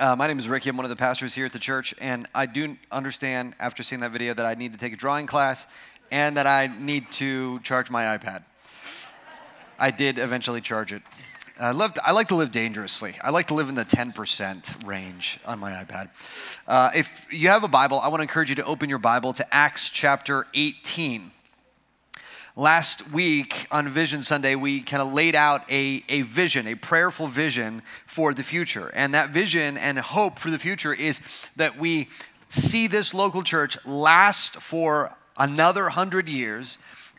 Uh, my name is Ricky. I'm one of the pastors here at the church, and I do understand after seeing that video that I need to take a drawing class and that I need to charge my iPad. I did eventually charge it. I, love to, I like to live dangerously. I like to live in the 10% range on my iPad. Uh, if you have a Bible, I want to encourage you to open your Bible to Acts chapter 18. Last week on Vision Sunday, we kind of laid out a, a vision, a prayerful vision for the future. And that vision and hope for the future is that we see this local church last for another hundred years,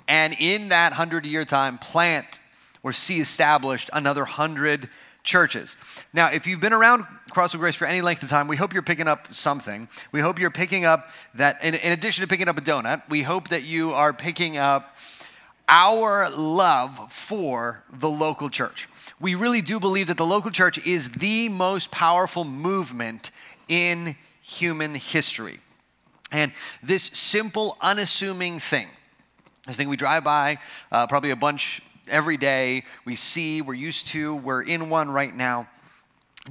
and in that hundred year time, plant or see established another hundred churches. Now, if you've been around Cross of Grace for any length of time, we hope you're picking up something. We hope you're picking up that, in, in addition to picking up a donut, we hope that you are picking up our love for the local church. We really do believe that the local church is the most powerful movement in human history. And this simple, unassuming thing, this thing we drive by uh, probably a bunch every day, we see, we're used to, we're in one right now,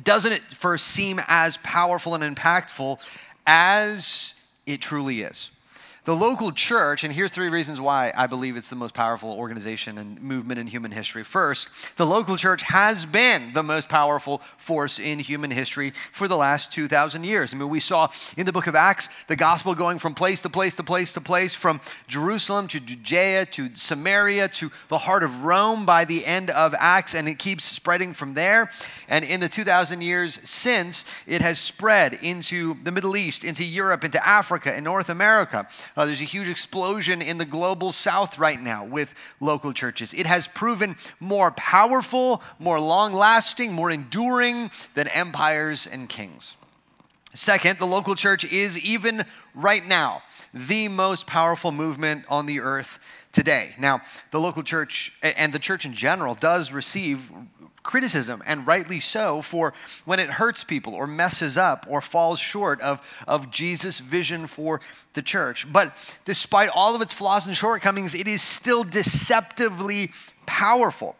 doesn't it first seem as powerful and impactful as it truly is? The local church, and here's three reasons why I believe it's the most powerful organization and movement in human history. First, the local church has been the most powerful force in human history for the last 2,000 years. I mean, we saw in the book of Acts the gospel going from place to place to place to place, from Jerusalem to Judea to Samaria to the heart of Rome by the end of Acts, and it keeps spreading from there. And in the 2,000 years since, it has spread into the Middle East, into Europe, into Africa, and North America. Uh, there's a huge explosion in the global south right now with local churches. It has proven more powerful, more long lasting, more enduring than empires and kings. Second, the local church is even right now the most powerful movement on the earth today. Now, the local church and the church in general does receive criticism, and rightly so, for when it hurts people or messes up or falls short of, of Jesus' vision for the church. But despite all of its flaws and shortcomings, it is still deceptively powerful.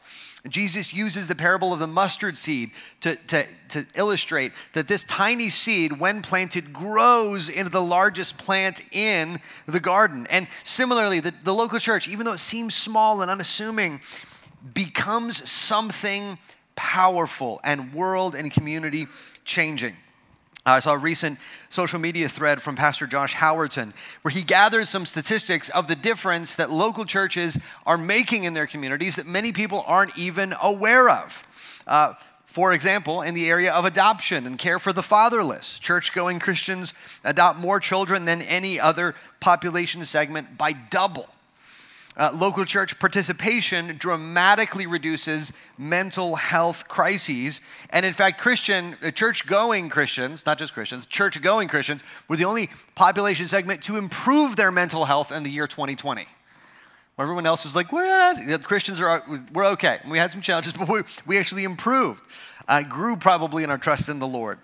Jesus uses the parable of the mustard seed to, to, to illustrate that this tiny seed, when planted, grows into the largest plant in the garden. And similarly, the, the local church, even though it seems small and unassuming, becomes something powerful and world and community changing. I saw a recent social media thread from Pastor Josh Howerton where he gathered some statistics of the difference that local churches are making in their communities that many people aren't even aware of. Uh, for example, in the area of adoption and care for the fatherless, church going Christians adopt more children than any other population segment by double uh, local church participation dramatically reduces mental health crises. And in fact, Christian, uh, church going Christians, not just Christians, church going Christians, were the only population segment to improve their mental health in the year 2020. Everyone else is like, we're not, Christians are, we're okay. We had some challenges, but we, we actually improved, uh, grew probably in our trust in the Lord.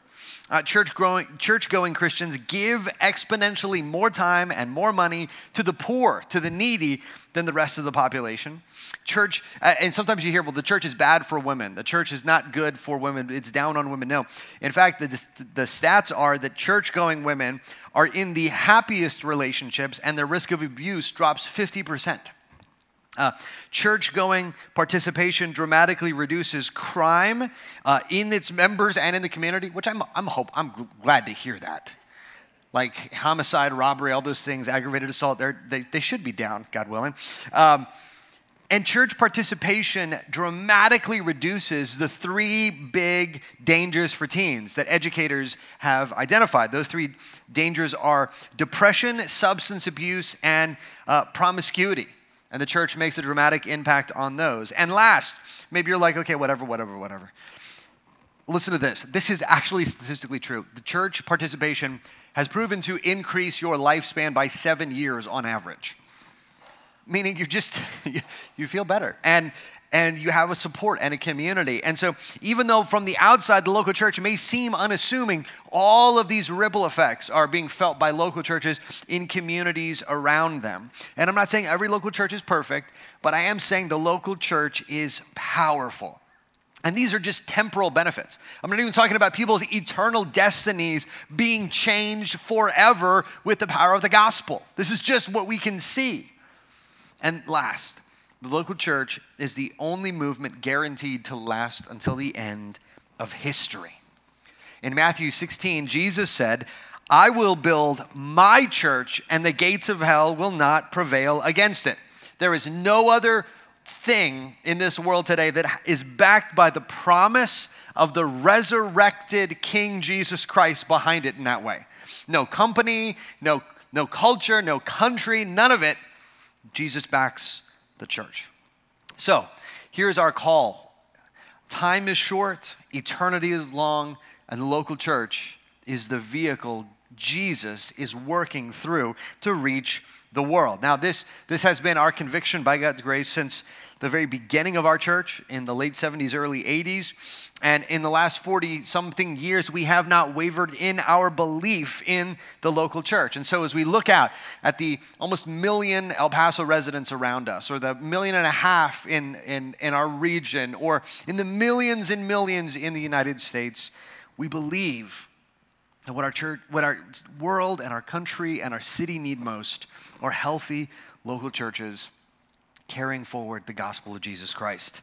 Uh, church growing, church going Christians give exponentially more time and more money to the poor, to the needy, than the rest of the population. Church, uh, and sometimes you hear, well, the church is bad for women. The church is not good for women. It's down on women. No. In fact, the, the stats are that church going women are in the happiest relationships, and their risk of abuse drops 50%. Uh, church going participation dramatically reduces crime uh, in its members and in the community, which I'm, I'm, hope, I'm glad to hear that. Like homicide, robbery, all those things, aggravated assault, they, they should be down, God willing. Um, and church participation dramatically reduces the three big dangers for teens that educators have identified. Those three dangers are depression, substance abuse, and uh, promiscuity. And the church makes a dramatic impact on those. And last, maybe you're like, okay, whatever, whatever, whatever. Listen to this. This is actually statistically true. The church participation has proven to increase your lifespan by seven years on average. Meaning you just, you feel better. And and you have a support and a community. And so, even though from the outside the local church may seem unassuming, all of these ripple effects are being felt by local churches in communities around them. And I'm not saying every local church is perfect, but I am saying the local church is powerful. And these are just temporal benefits. I'm not even talking about people's eternal destinies being changed forever with the power of the gospel. This is just what we can see. And last, the local church is the only movement guaranteed to last until the end of history. In Matthew 16, Jesus said, I will build my church, and the gates of hell will not prevail against it. There is no other thing in this world today that is backed by the promise of the resurrected King Jesus Christ behind it in that way. No company, no, no culture, no country, none of it. Jesus backs the church. So here's our call time is short, eternity is long, and the local church is the vehicle Jesus is working through to reach the world. Now, this, this has been our conviction by God's grace since the very beginning of our church in the late 70s, early 80s. And in the last 40 something years, we have not wavered in our belief in the local church. And so, as we look out at the almost million El Paso residents around us, or the million and a half in, in, in our region, or in the millions and millions in the United States, we believe that what our church, what our world and our country and our city need most are healthy local churches carrying forward the gospel of Jesus Christ.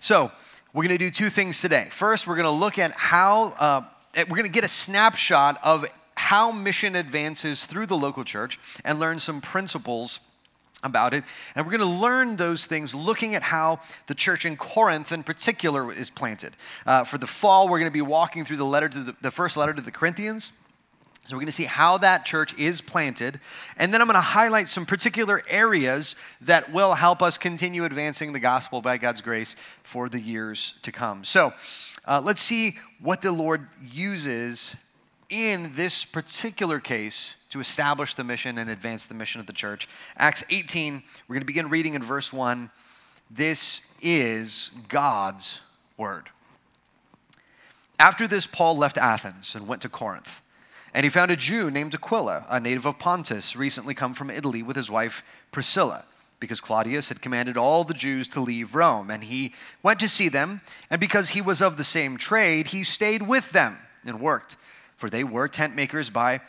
So, we're going to do two things today. First, we're going to look at how, uh, we're going to get a snapshot of how mission advances through the local church and learn some principles about it. And we're going to learn those things looking at how the church in Corinth, in particular, is planted. Uh, for the fall, we're going to be walking through the letter to the, the first letter to the Corinthians. So we're going to see how that church is planted. And then I'm going to highlight some particular areas that will help us continue advancing the gospel by God's grace for the years to come. So uh, let's see what the Lord uses in this particular case to establish the mission and advance the mission of the church. Acts 18, we're going to begin reading in verse 1. This is God's word. After this, Paul left Athens and went to Corinth. And he found a Jew named Aquila, a native of Pontus, recently come from Italy with his wife Priscilla, because Claudius had commanded all the Jews to leave Rome. And he went to see them, and because he was of the same trade, he stayed with them and worked, for they were tent makers by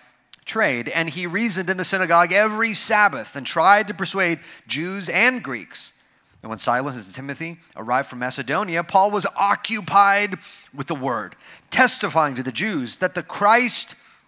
trade. And he reasoned in the synagogue every Sabbath and tried to persuade Jews and Greeks. And when Silas and Timothy arrived from Macedonia, Paul was occupied with the word, testifying to the Jews that the Christ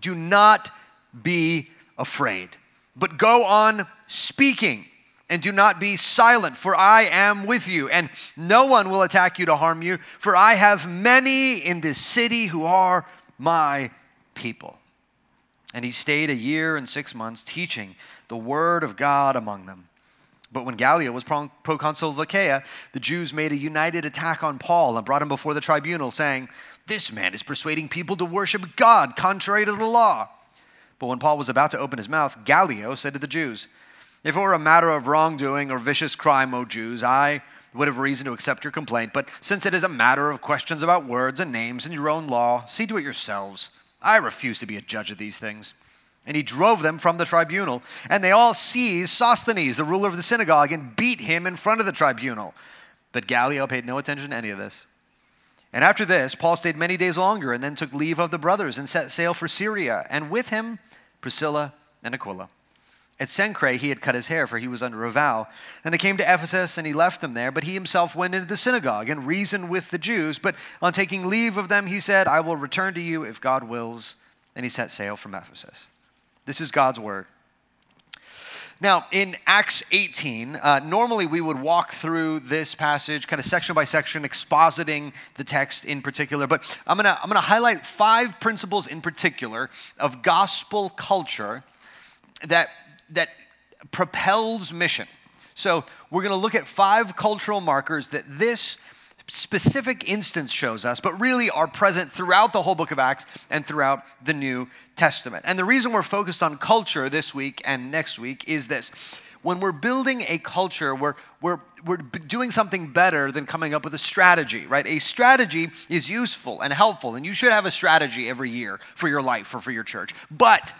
do not be afraid, but go on speaking and do not be silent, for I am with you, and no one will attack you to harm you, for I have many in this city who are my people. And he stayed a year and six months teaching the word of God among them. But when Gallio was proconsul of Achaia, the Jews made a united attack on Paul and brought him before the tribunal, saying, this man is persuading people to worship God contrary to the law. But when Paul was about to open his mouth, Gallio said to the Jews, If it were a matter of wrongdoing or vicious crime, O Jews, I would have reason to accept your complaint. But since it is a matter of questions about words and names and your own law, see to it yourselves. I refuse to be a judge of these things. And he drove them from the tribunal. And they all seized Sosthenes, the ruler of the synagogue, and beat him in front of the tribunal. But Gallio paid no attention to any of this. And after this, Paul stayed many days longer and then took leave of the brothers and set sail for Syria, and with him Priscilla and Aquila. At Cenchreae, he had cut his hair, for he was under a vow. And they came to Ephesus, and he left them there. But he himself went into the synagogue and reasoned with the Jews. But on taking leave of them, he said, I will return to you if God wills. And he set sail from Ephesus. This is God's word. Now, in Acts 18, uh, normally we would walk through this passage kind of section by section, expositing the text in particular, but I'm gonna, I'm gonna highlight five principles in particular of gospel culture that, that propels mission. So, we're gonna look at five cultural markers that this specific instance shows us, but really are present throughout the whole book of Acts and throughout the New Testament. And the reason we're focused on culture this week and next week is this. When we're building a culture, we're, we're, we're doing something better than coming up with a strategy, right? A strategy is useful and helpful, and you should have a strategy every year for your life or for your church. But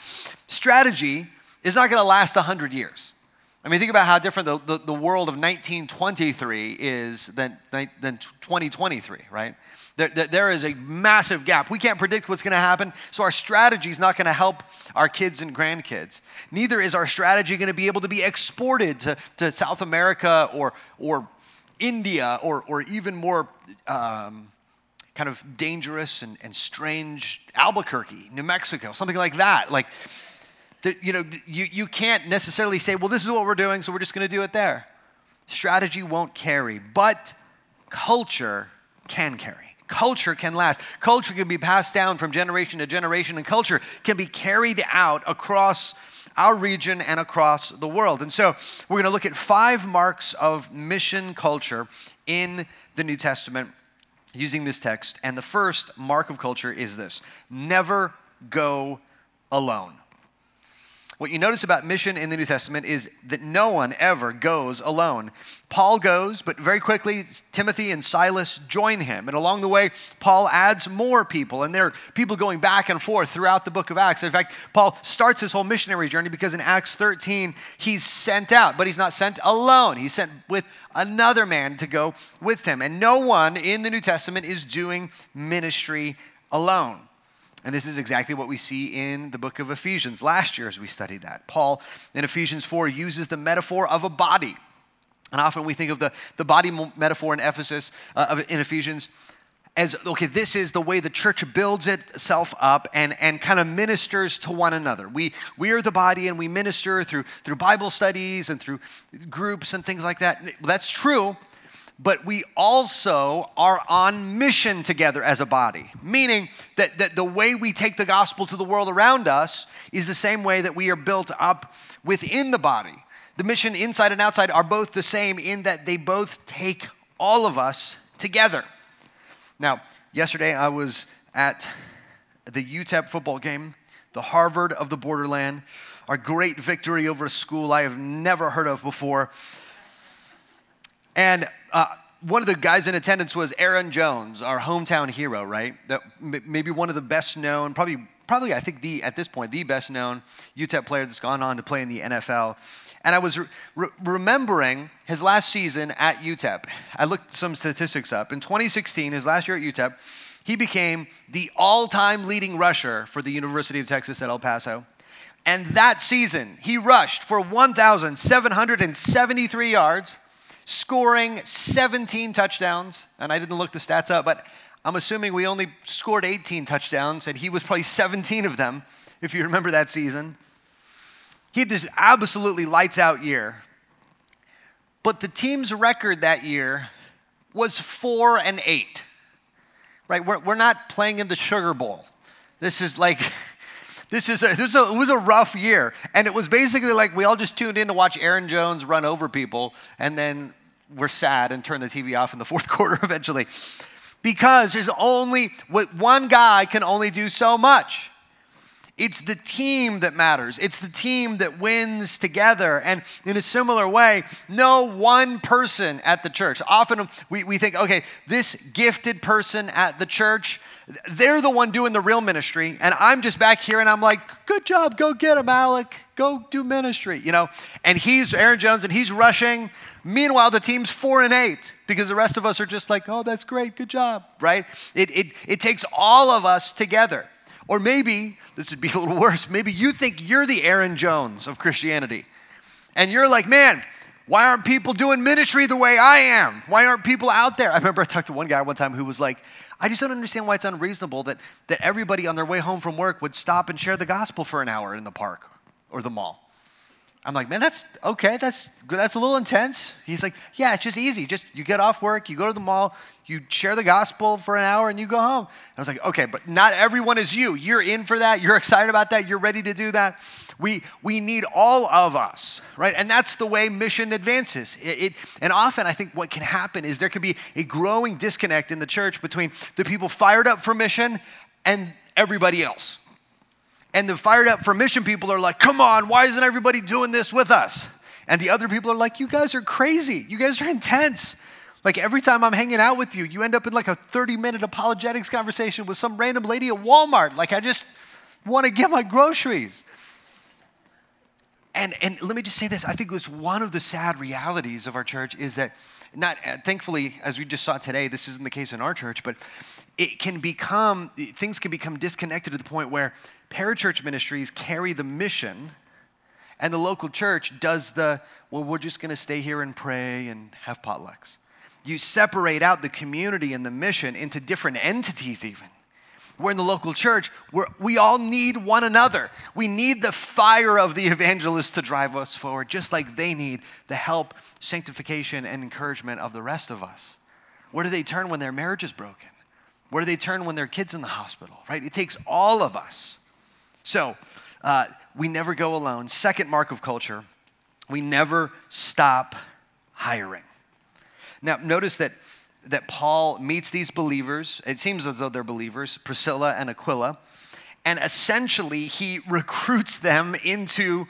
strategy is not going to last 100 years. I mean, think about how different the, the, the, world of 1923 is than, than 2023, right? There, there is a massive gap. We can't predict what's going to happen, so our strategy is not going to help our kids and grandkids. Neither is our strategy going to be able to be exported to, to South America or, or India or, or even more um, kind of dangerous and, and strange Albuquerque, New Mexico, something like that. Like, that, you know, you, you can't necessarily say, well, this is what we're doing, so we're just going to do it there. Strategy won't carry, but culture can carry. Culture can last. Culture can be passed down from generation to generation, and culture can be carried out across our region and across the world. And so we're going to look at five marks of mission culture in the New Testament using this text. And the first mark of culture is this never go alone. What you notice about mission in the New Testament is that no one ever goes alone. Paul goes, but very quickly, Timothy and Silas join him. And along the way, Paul adds more people. And there are people going back and forth throughout the book of Acts. In fact, Paul starts his whole missionary journey because in Acts 13, he's sent out, but he's not sent alone. He's sent with another man to go with him. And no one in the New Testament is doing ministry alone. And this is exactly what we see in the book of Ephesians last year as we studied that. Paul in Ephesians 4 uses the metaphor of a body. And often we think of the, the body metaphor in Ephesus, uh, in Ephesians, as okay, this is the way the church builds itself up and, and kind of ministers to one another. We, we are the body and we minister through, through Bible studies and through groups and things like that. That's true, but we also are on mission together as a body. Meaning that, that the way we take the gospel to the world around us is the same way that we are built up within the body. The mission inside and outside are both the same in that they both take all of us together. Now, yesterday I was at the UTEP football game, the Harvard of the borderland, our great victory over a school I have never heard of before. And uh, one of the guys in attendance was Aaron Jones, our hometown hero, right? That maybe one of the best known, probably, probably I think the at this point the best known UTEP player that's gone on to play in the NFL. And I was re- remembering his last season at UTEP. I looked some statistics up. In 2016, his last year at UTEP, he became the all-time leading rusher for the University of Texas at El Paso. And that season, he rushed for 1,773 yards scoring 17 touchdowns. And I didn't look the stats up, but I'm assuming we only scored 18 touchdowns, and he was probably 17 of them, if you remember that season. He had this absolutely lights out year. But the team's record that year was four and eight. Right? We're, we're not playing in the Sugar Bowl. This is like, this is a, this a, it was a rough year. And it was basically like we all just tuned in to watch Aaron Jones run over people, and then we're sad and turn the TV off in the fourth quarter eventually. Because there's only, what one guy can only do so much. It's the team that matters. It's the team that wins together. And in a similar way, no one person at the church. Often we, we think, okay, this gifted person at the church, they're the one doing the real ministry. And I'm just back here and I'm like, good job, go get him, Alec. Go do ministry, you know? And he's Aaron Jones and he's rushing Meanwhile, the team's four and eight because the rest of us are just like, oh, that's great, good job, right? It, it, it takes all of us together. Or maybe, this would be a little worse, maybe you think you're the Aaron Jones of Christianity. And you're like, man, why aren't people doing ministry the way I am? Why aren't people out there? I remember I talked to one guy one time who was like, I just don't understand why it's unreasonable that, that everybody on their way home from work would stop and share the gospel for an hour in the park or the mall. I'm like, man, that's okay. That's that's a little intense. He's like, yeah, it's just easy. Just you get off work, you go to the mall, you share the gospel for an hour, and you go home. I was like, okay, but not everyone is you. You're in for that. You're excited about that. You're ready to do that. We, we need all of us, right? And that's the way mission advances. It, it, and often, I think what can happen is there can be a growing disconnect in the church between the people fired up for mission and everybody else. And the fired up for mission people are like, come on, why isn't everybody doing this with us? And the other people are like, you guys are crazy. You guys are intense. Like every time I'm hanging out with you, you end up in like a 30 minute apologetics conversation with some random lady at Walmart. Like I just want to get my groceries. And, and let me just say this I think it's one of the sad realities of our church is that, not uh, thankfully, as we just saw today, this isn't the case in our church, but it can become, things can become disconnected to the point where parachurch ministries carry the mission and the local church does the, well, we're just going to stay here and pray and have potlucks. You separate out the community and the mission into different entities, even. We're in the local church, where we all need one another. We need the fire of the evangelists to drive us forward, just like they need the help, sanctification, and encouragement of the rest of us. Where do they turn when their marriage is broken? Where do they turn when their kid's in the hospital, right? It takes all of us. So, uh, we never go alone. Second mark of culture, we never stop hiring. Now, notice that, that Paul meets these believers. It seems as though they're believers, Priscilla and Aquila, and essentially he recruits them into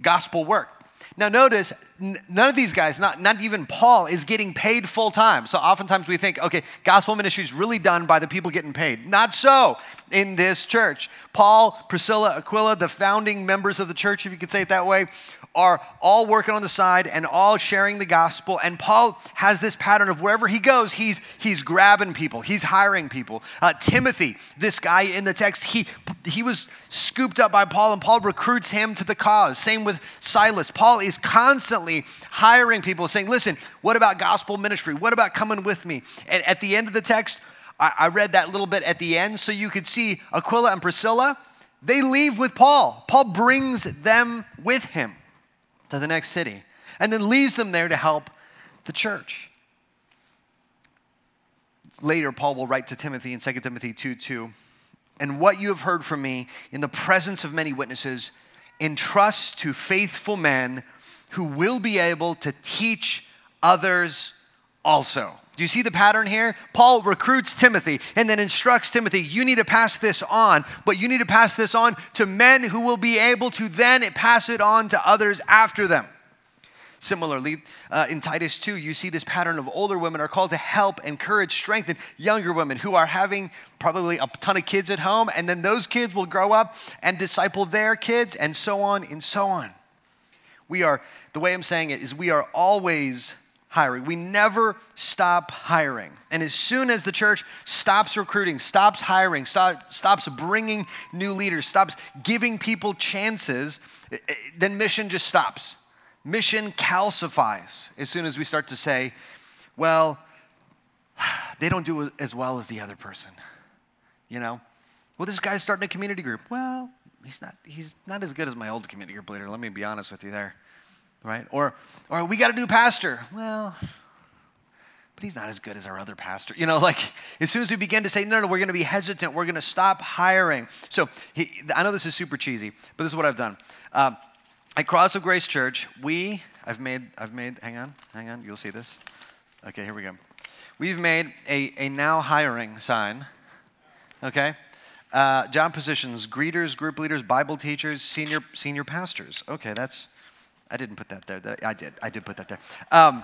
gospel work. Now, notice none of these guys, not, not even Paul, is getting paid full time. So oftentimes we think, okay, gospel ministry is really done by the people getting paid. Not so in this church. Paul, Priscilla, Aquila, the founding members of the church, if you could say it that way, are all working on the side and all sharing the gospel. And Paul has this pattern of wherever he goes, he's, he's grabbing people, he's hiring people. Uh, Timothy, this guy in the text, he, he was scooped up by Paul, and Paul recruits him to the cause. Same with Silas. Paul is constantly hiring people, saying, Listen, what about gospel ministry? What about coming with me? And at the end of the text, I, I read that little bit at the end so you could see Aquila and Priscilla. They leave with Paul. Paul brings them with him to the next city and then leaves them there to help the church. Later, Paul will write to Timothy in 2 Timothy 2 2. And what you have heard from me in the presence of many witnesses, entrust to faithful men who will be able to teach others also. Do you see the pattern here? Paul recruits Timothy and then instructs Timothy, you need to pass this on, but you need to pass this on to men who will be able to then pass it on to others after them. Similarly, uh, in Titus 2, you see this pattern of older women are called to help, encourage, strengthen younger women who are having probably a ton of kids at home, and then those kids will grow up and disciple their kids, and so on and so on. We are, the way I'm saying it is, we are always hiring. We never stop hiring. And as soon as the church stops recruiting, stops hiring, stop, stops bringing new leaders, stops giving people chances, eh, eh, then mission just stops. Mission calcifies as soon as we start to say, well, they don't do as well as the other person. You know? Well, this guy's starting a community group. Well, he's not, he's not as good as my old community group leader. Let me be honest with you there right? Or, or we got a new pastor. Well, but he's not as good as our other pastor. You know, like as soon as we begin to say, no, no, we're going to be hesitant, we're going to stop hiring. So he, I know this is super cheesy, but this is what I've done. Uh, at Cross of Grace Church, we, I've made, I've made, hang on, hang on, you'll see this. Okay, here we go. We've made a, a now hiring sign, okay? Uh, job positions, greeters, group leaders, Bible teachers, senior, senior pastors. Okay, that's, I didn't put that there. I did. I did put that there. Um,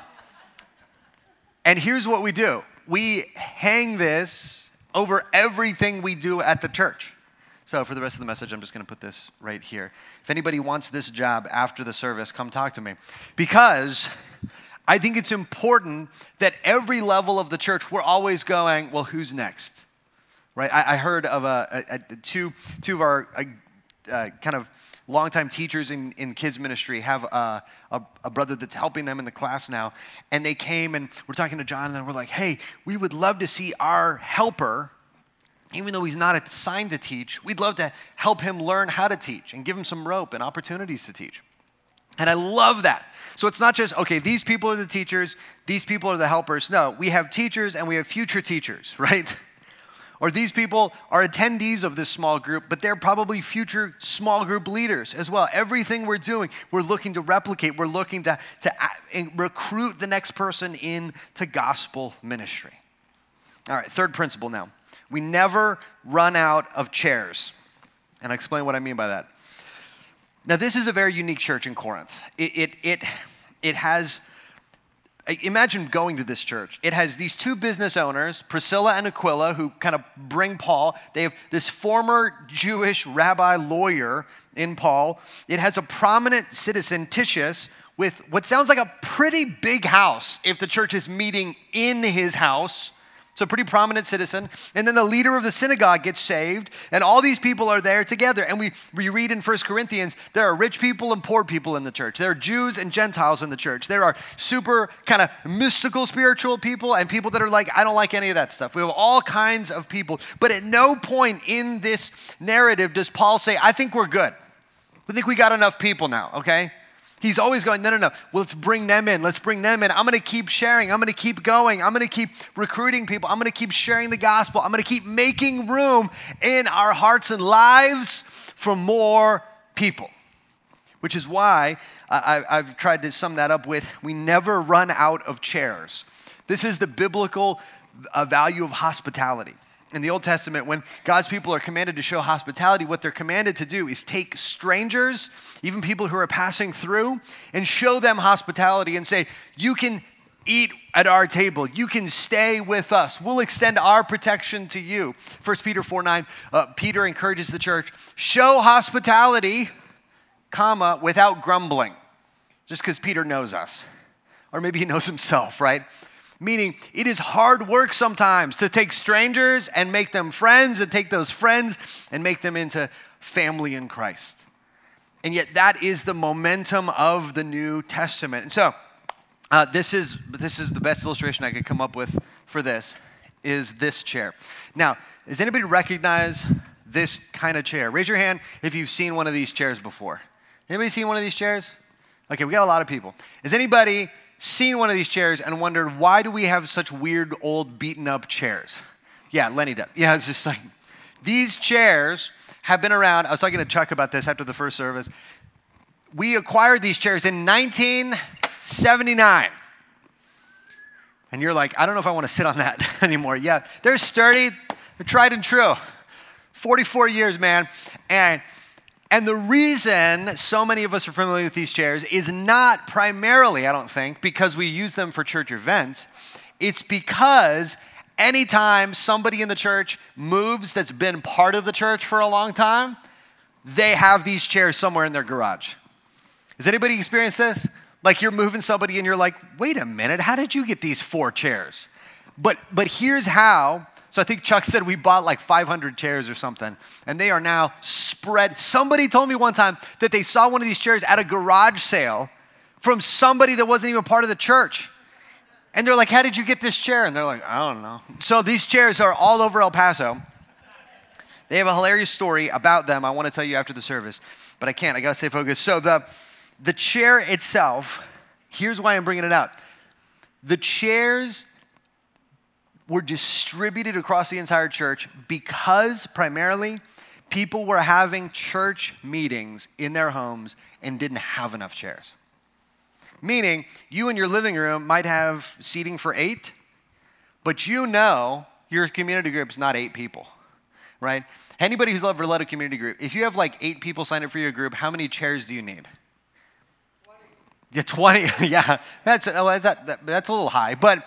and here's what we do we hang this over everything we do at the church. So, for the rest of the message, I'm just going to put this right here. If anybody wants this job after the service, come talk to me. Because I think it's important that every level of the church, we're always going, well, who's next? Right? I, I heard of a, a, a, two, two of our uh, kind of longtime teachers in, in kids ministry have a, a, a, brother that's helping them in the class now. And they came and we're talking to John and we're like, hey, we would love to see our helper, even though he's not assigned to teach, we'd love to help him learn how to teach and give him some rope and opportunities to teach. And I love that. So it's not just, okay, these people are the teachers, these people are the helpers. No, we have teachers and we have future teachers, right? Or these people are attendees of this small group, but they're probably future small group leaders as well. Everything we're doing, we're looking to replicate, we're looking to, to recruit the next person into gospel ministry. All right, third principle now. We never run out of chairs. And I'll explain what I mean by that. Now, this is a very unique church in Corinth. It, it, it, it has imagine going to this church. It has these two business owners, Priscilla and Aquila, who kind of bring Paul. They have this former Jewish rabbi lawyer in Paul. It has a prominent citizen, Titius, with what sounds like a pretty big house if the church is meeting in his house. So, pretty prominent citizen. And then the leader of the synagogue gets saved, and all these people are there together. And we, we read in 1 Corinthians there are rich people and poor people in the church. There are Jews and Gentiles in the church. There are super kind of mystical spiritual people and people that are like, I don't like any of that stuff. We have all kinds of people. But at no point in this narrative does Paul say, I think we're good. We think we got enough people now, okay? He's always going, no, no, no. Well, let's bring them in. Let's bring them in. I'm going to keep sharing. I'm going to keep going. I'm going to keep recruiting people. I'm going to keep sharing the gospel. I'm going to keep making room in our hearts and lives for more people. Which is why I, have tried to sum that up with we never run out of chairs. This is the biblical uh, value of hospitality in the Old Testament, when God's people are commanded to show hospitality, what they're commanded to do is take strangers, even people who are passing through, and show them hospitality and say, You can eat at our table. You can stay with us. We'll extend our protection to you. 1 Peter 4 9, uh, Peter encourages the church show hospitality, comma, without grumbling. Just because Peter knows us. Or maybe he knows himself, right? Meaning, it is hard work sometimes to take strangers and make them friends, and take those friends and make them into family in Christ. And yet, that is the momentum of the New Testament. And so, uh, this, is, this is the best illustration I could come up with for this is this chair. Now, does anybody recognize this kind of chair? Raise your hand if you've seen one of these chairs before. Anybody seen one of these chairs? Okay, we got a lot of people. Is anybody seen one of these chairs and wondered why do we have such weird old beaten up chairs? Yeah, Lenny does. Yeah, it's just like these chairs have been around. I was talking to Chuck about this after the first service. We acquired these chairs in 1979. And you're like, I don't know if I want to sit on that anymore. Yeah, they're sturdy, they're tried and true. 44 years, man. And and the reason so many of us are familiar with these chairs is not primarily, I don't think, because we use them for church events. It's because anytime somebody in the church moves that's been part of the church for a long time, they have these chairs somewhere in their garage. Has anybody experienced this? Like you're moving somebody and you're like, wait a minute, how did you get these four chairs? But, but here's how so I think Chuck said we bought like 500 chairs or something, and they are now spread. Somebody told me one time that they saw one of these chairs at a garage sale from somebody that wasn't even part of the church. And they're like, How did you get this chair? And they're like, I don't know. So these chairs are all over El Paso. They have a hilarious story about them I want to tell you after the service, but I can't. I got to stay focused. So the, the chair itself, here's why I'm bringing it out. The chairs were distributed across the entire church because primarily people were having church meetings in their homes and didn't have enough chairs. Meaning, you in your living room might have seating for eight, but you know your community group's not eight people, right? Anybody who's ever led a community group, if you have like eight people sign up for your group, how many chairs do you need? 20. Yeah, 20. yeah, that's, oh, that's, that's a little high. But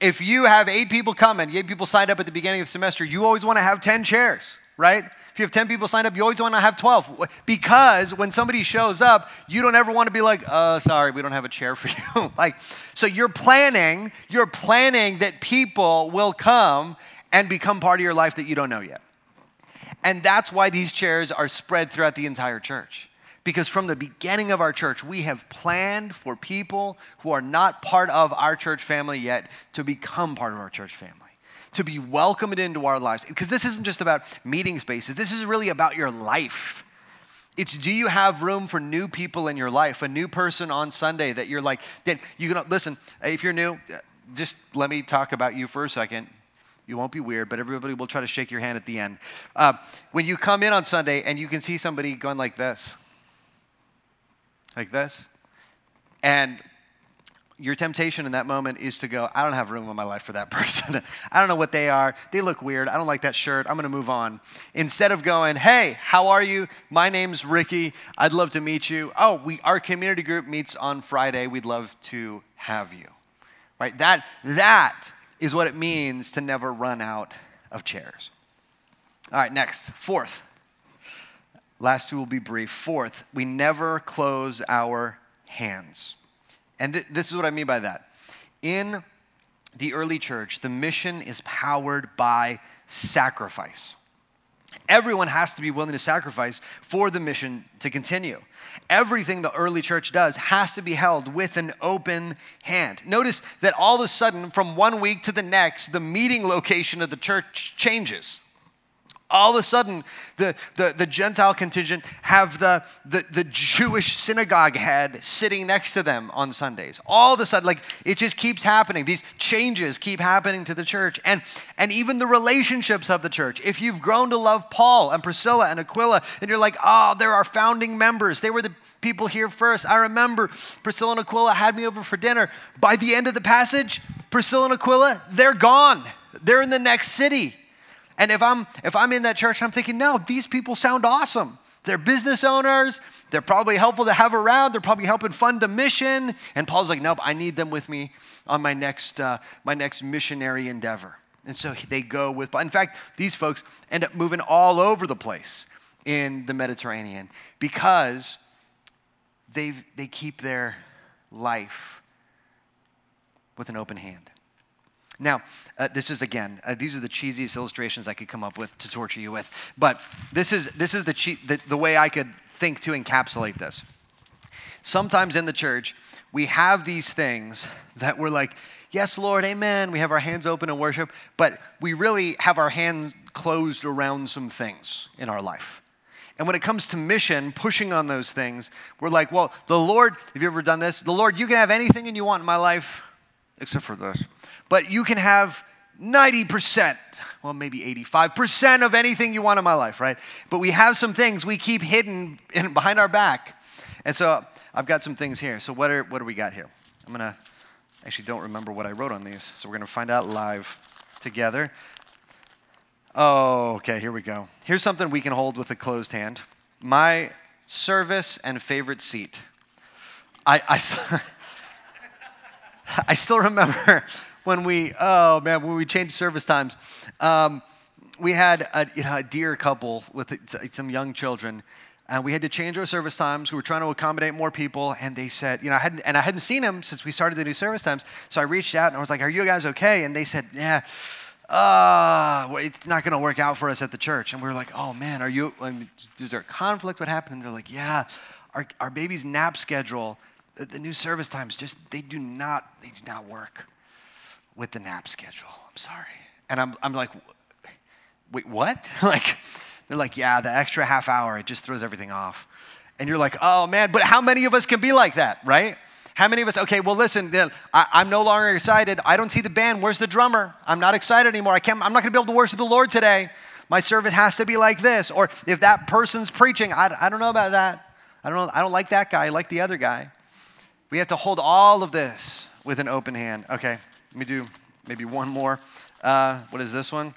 if you have eight people coming, eight people signed up at the beginning of the semester, you always want to have 10 chairs, right? If you have 10 people signed up, you always want to have 12. Because when somebody shows up, you don't ever want to be like, uh, sorry, we don't have a chair for you. like, so you're planning, you're planning that people will come and become part of your life that you don't know yet. And that's why these chairs are spread throughout the entire church. Because from the beginning of our church, we have planned for people who are not part of our church family yet to become part of our church family, to be welcomed into our lives. Because this isn't just about meeting spaces, this is really about your life. It's do you have room for new people in your life? A new person on Sunday that you're like, that you can listen, if you're new, just let me talk about you for a second. You won't be weird, but everybody will try to shake your hand at the end. Uh, when you come in on Sunday and you can see somebody going like this, like this, and your temptation in that moment is to go, I don't have room in my life for that person. I don't know what they are. They look weird. I don't like that shirt. I'm going to move on. Instead of going, hey, how are you? My name's Ricky. I'd love to meet you. Oh, we, our community group meets on Friday. We'd love to have you. Right? That, that is what it means to never run out of chairs. All right, next. Fourth. Last two will be brief. Fourth, we never close our hands. And th- this is what I mean by that. In the early church, the mission is powered by sacrifice. Everyone has to be willing to sacrifice for the mission to continue. Everything the early church does has to be held with an open hand. Notice that all of a sudden, from one week to the next, the meeting location of the church changes all of a sudden the, the, the gentile contingent have the, the, the jewish synagogue head sitting next to them on sundays. All of a sudden like it just keeps happening. These changes keep happening to the church. And, and even the relationships of the church. If you've grown to love paul and priscilla and aquila and you're like oh they're our founding members. They were the people here first. I remember priscilla and aquila had me over for dinner. By the end of the passage priscilla and aquila they're gone. They're in the next city and if I'm if I'm in that church, I'm thinking, no, these people sound awesome. They're business owners. They're probably helpful to have around. They're probably helping fund a mission. And Paul's like, nope, I need them with me on my next uh, my next missionary endeavor. And so they go with. In fact, these folks end up moving all over the place in the Mediterranean because they they keep their life with an open hand. Now, uh, this is again, uh, these are the cheesiest illustrations I could come up with to torture you with. But this is, this is the, che- the, the way I could think to encapsulate this. Sometimes in the church, we have these things that we're like, yes, Lord, amen. We have our hands open in worship, but we really have our hands closed around some things in our life. And when it comes to mission, pushing on those things, we're like, well, the Lord, have you ever done this? The Lord, you can have anything and you want in my life except for this but you can have 90%, well, maybe 85% of anything you want in my life, right? But we have some things we keep hidden in, behind our back. And so I've got some things here. So, what, are, what do we got here? I'm to actually don't remember what I wrote on these. So, we're to find out live together. Oh, okay, here we go. Here's something we can hold with a closed hand my service and favorite seat. I, I, I still remember when we, oh man, when we changed service times, um, we had a, you know, a dear couple with some young children, and we had to change our service times. We were trying to accommodate more people, and they said, you know, I hadn't, and I hadn't seen them since we started the new service times. So I reached out and I was like, "Are you guys okay?" And they said, "Yeah." Uh, it's not going to work out for us at the church. And we were like, oh man, are you, is there a conflict? What happened? And they're like, yeah, our, our baby's nap schedule, the, the new service times, just, they do not, they do not work with the nap schedule. I'm sorry. And I'm, I'm like, wait, what? like, they're like, yeah, the extra half hour, it just throws everything off. And you're like, oh man, but how many of us can be like that, right? How many of us, okay, well, listen, I, am no longer excited. I don't see the band. Where's the drummer? I'm not excited anymore. I can't, I'm not going to be able to worship the Lord today. My service has to be like this. Or if that person's preaching, I, I don't know about that. I don't, know, I don't like that guy. I like the other guy. We have to hold all of this with an open hand. Okay, let me do maybe one more. Uh, what is this one?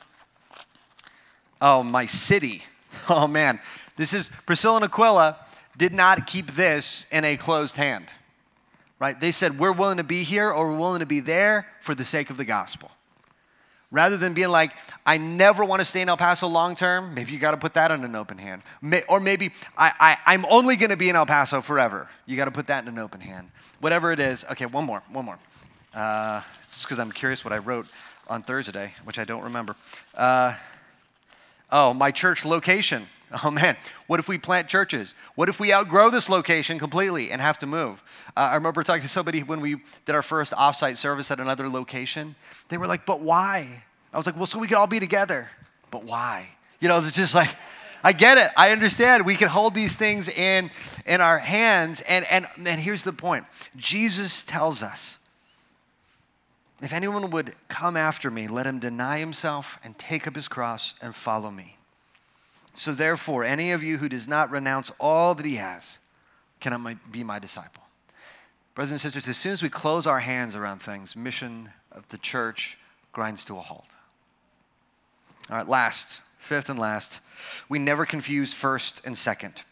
Oh, my city. Oh, man. This is Priscilla and Aquila did not keep this in a closed hand, right? They said, We're willing to be here or we're willing to be there for the sake of the gospel. Rather than being like, I never want to stay in El Paso long term, maybe you got to put that in an open hand. Or maybe I, I, am only going to be in El Paso forever. You got to put that in an open hand. Whatever it is. Okay, one more, one more. Uh, just because I'm curious what I wrote on Thursday, which I don't remember. Uh, oh, my church location. Oh man, what if we plant churches? What if we outgrow this location completely and have to move? Uh, I remember talking to somebody when we did our first offsite service at another location. They were like, but why? I was like, well, so we could all be together. But why? You know, it's just like, I get it. I understand. We can hold these things in, in our hands. And, and, and here's the point Jesus tells us if anyone would come after me, let him deny himself and take up his cross and follow me. So, therefore, any of you who does not renounce all that he has cannot be my disciple. Brothers and sisters, as soon as we close our hands around things, mission of the church grinds to a halt. All right, last, fifth and last, we never confuse first and second.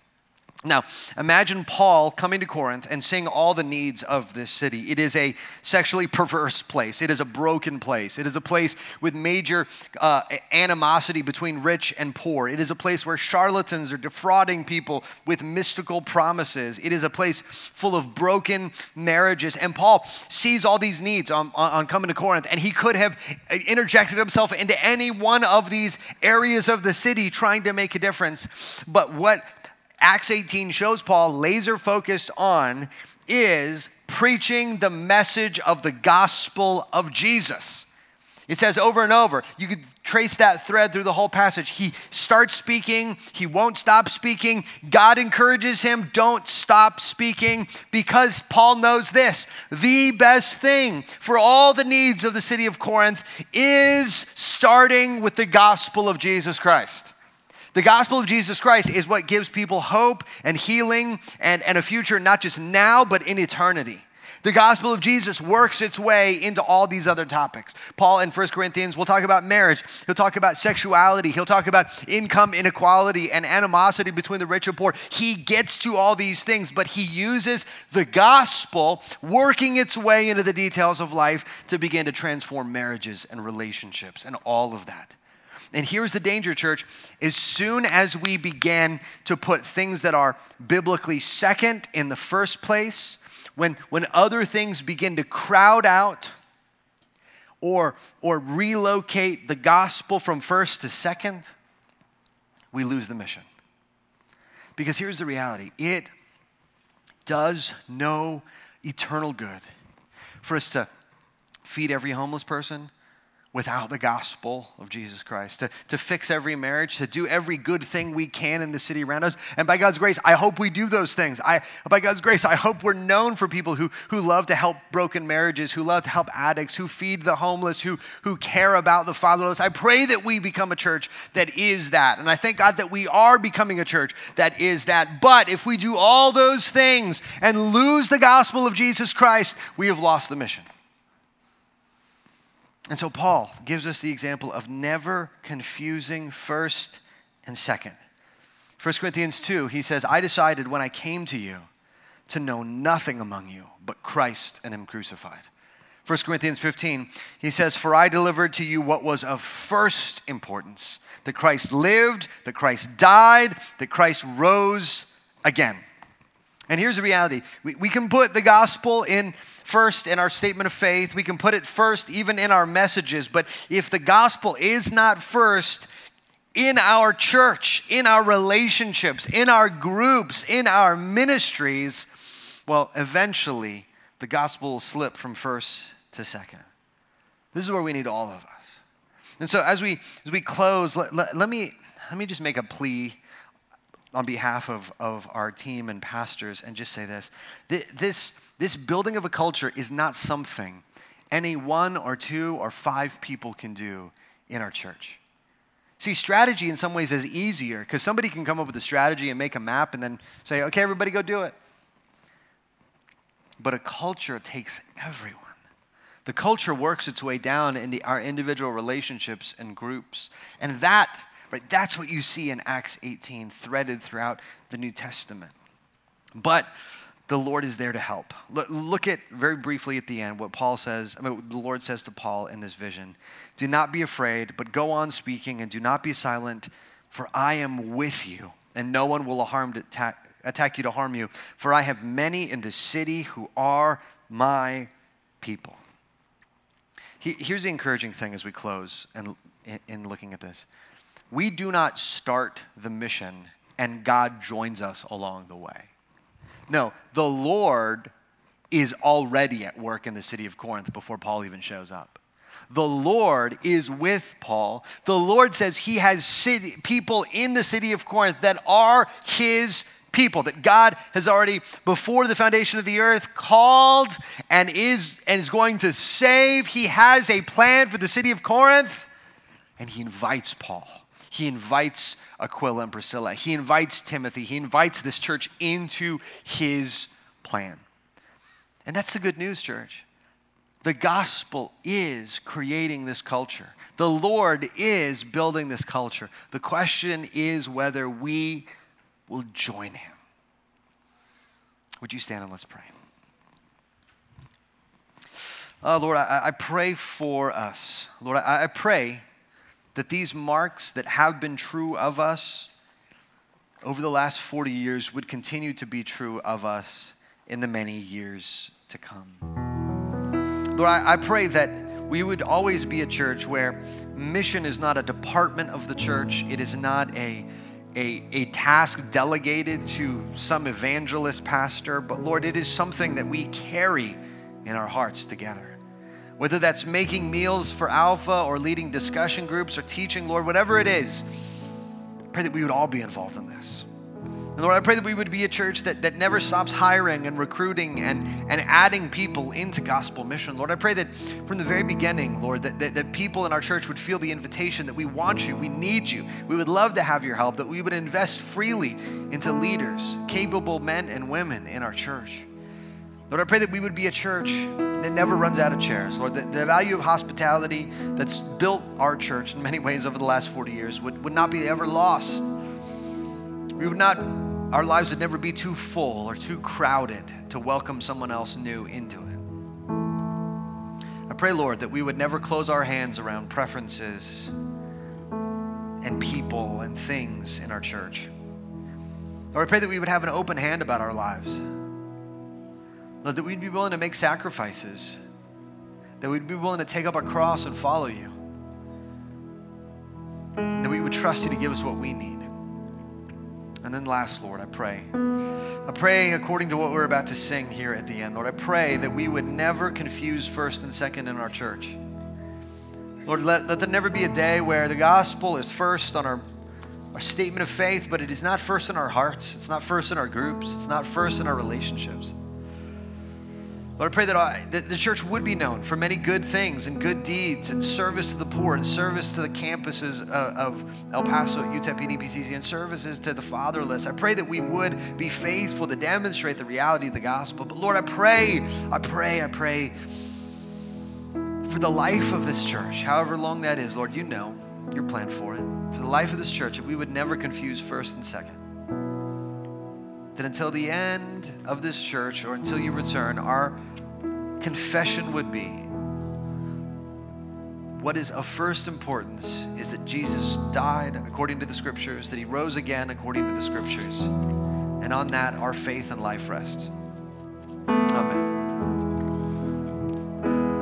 Now, imagine Paul coming to Corinth and seeing all the needs of this city. It is a sexually perverse place. It is a broken place. It is a place with major uh, animosity between rich and poor. It is a place where charlatans are defrauding people with mystical promises. It is a place full of broken marriages. And Paul sees all these needs on, on, on coming to Corinth, and he could have interjected himself into any one of these areas of the city trying to make a difference. But what Acts 18 shows Paul laser focused on is preaching the message of the gospel of Jesus. It says over and over, you could trace that thread through the whole passage. He starts speaking, he won't stop speaking. God encourages him, don't stop speaking, because Paul knows this the best thing for all the needs of the city of Corinth is starting with the gospel of Jesus Christ. The gospel of Jesus Christ is what gives people hope and healing and, and a future not just now, but in eternity. The gospel of Jesus works its way into all these other topics. Paul in 1 Corinthians will talk about marriage, he'll talk about sexuality, he'll talk about income inequality and animosity between the rich and poor. He gets to all these things, but he uses the gospel working its way into the details of life to begin to transform marriages and relationships and all of that. And here's the danger, church. As soon as we begin to put things that are biblically second in the first place, when, when other things begin to crowd out or, or relocate the gospel from first to second, we lose the mission. Because here's the reality it does no eternal good for us to feed every homeless person without the gospel of Jesus Christ, to, to fix every marriage, to do every good thing we can in the city around us. And by God's grace, I hope we do those things. I, by God's grace, I hope we're known for people who, who love to help broken marriages, who love to help addicts, who feed the homeless, who, who care about the fatherless. I pray that we become a church that is that. And I thank God that we are becoming a church that is that. But if we do all those things and lose the gospel of Jesus Christ, we have lost the mission. And so Paul gives us the example of never confusing first and second. 1 Corinthians 2, he says, I decided when I came to you to know nothing among you but Christ and Him crucified. 1 Corinthians 15, he says, For I delivered to you what was of first importance that Christ lived, that Christ died, that Christ rose again. And here's the reality we, we can put the gospel in first in our statement of faith, we can put it first even in our messages, but if the gospel is not first, in our church, in our relationships, in our groups, in our ministries, well, eventually the gospel will slip from first to second. This is where we need all of us. And so as we as we close, let, let, let me let me just make a plea on behalf of, of our team and pastors and just say this. This, this building of a culture is not something any one or two or five people can do in our church. See, strategy in some ways is easier because somebody can come up with a strategy and make a map and then say, okay, everybody go do it. But a culture takes everyone. The culture works its way down into our individual relationships and groups. And that Right? That's what you see in Acts 18 threaded throughout the New Testament. But the Lord is there to help. Look at very briefly at the end what Paul says, I mean, the Lord says to Paul in this vision Do not be afraid, but go on speaking and do not be silent, for I am with you, and no one will harm attack, attack you to harm you, for I have many in the city who are my people. Here's the encouraging thing as we close and in looking at this we do not start the mission and God joins us along the way. No, the Lord is already at work in the city of Corinth before Paul even shows up. The Lord is with Paul. The Lord says he has city, people in the city of Corinth that are his people that God has already, before the foundation of the earth, called and is, and is going to save. He has a plan for the city of Corinth, and he invites Paul. He invites Aquila and Priscilla. He invites Timothy. He invites this church into his plan. And that's the good news, church. The gospel is creating this culture. The Lord is building this culture. The question is whether we will join him. Would you stand and let's pray? Uh, Lord, I, I, pray for us. Lord, I, I pray that these marks that have been true of us over the last 40 years would continue to be true of us in the many years to come. Lord, I, I pray that we would always be a church where mission is not a department of the church, it is not a a, a task delegated to some evangelist pastor, but Lord, it is something that we carry in our hearts together. Whether that's making meals for Alpha or leading discussion groups or teaching, Lord, whatever it is, pray that we would all be involved in this. And Lord, I pray that we would be a church that, that never stops hiring and recruiting and, and adding people into gospel mission. Lord, I pray that from the very beginning, Lord, that, that, that people in our church would feel the invitation that we want you, we need you, we would love to have your help, that we would invest freely into leaders, capable men and women in our church. Lord, I pray that we would be a church that never runs out of chairs. Lord, the, the value of hospitality that's built our church in many ways over the last 40 years would, would not be ever lost. We would not our lives would never be too full or too crowded to welcome someone else new into it. I pray, Lord, that we would never close our hands around preferences and people and things in our church. Lord, I pray that we would have an open hand about our lives. Lord, that we'd be willing to make sacrifices, that we'd be willing to take up our cross and follow you, and that we would trust you to give us what we need. And then last, Lord, I pray. I pray according to what we're about to sing here at the end, Lord, I pray that we would never confuse first and second in our church. Lord, let, let there never be a day where the gospel is first on our, our statement of faith, but it is not first in our hearts. It's not first in our groups. It's not first in our relationships. Lord, I pray that, I, that, the church would be known for many good things and good deeds and service to the poor and service to the campuses of, of El Paso, UTEP, and EPCC and services to the fatherless. I pray that we would be faithful to demonstrate the reality of the gospel. But Lord, I pray, I pray, I pray for the life of this church, however long that is, Lord, you know your plan for it. For the life of this church, that we would never confuse first and second that until the end of this church or until you return, our confession would be what is of first importance is that Jesus died according to the scriptures, that he rose again according to the scriptures. And on that, our faith and life rests. Amen.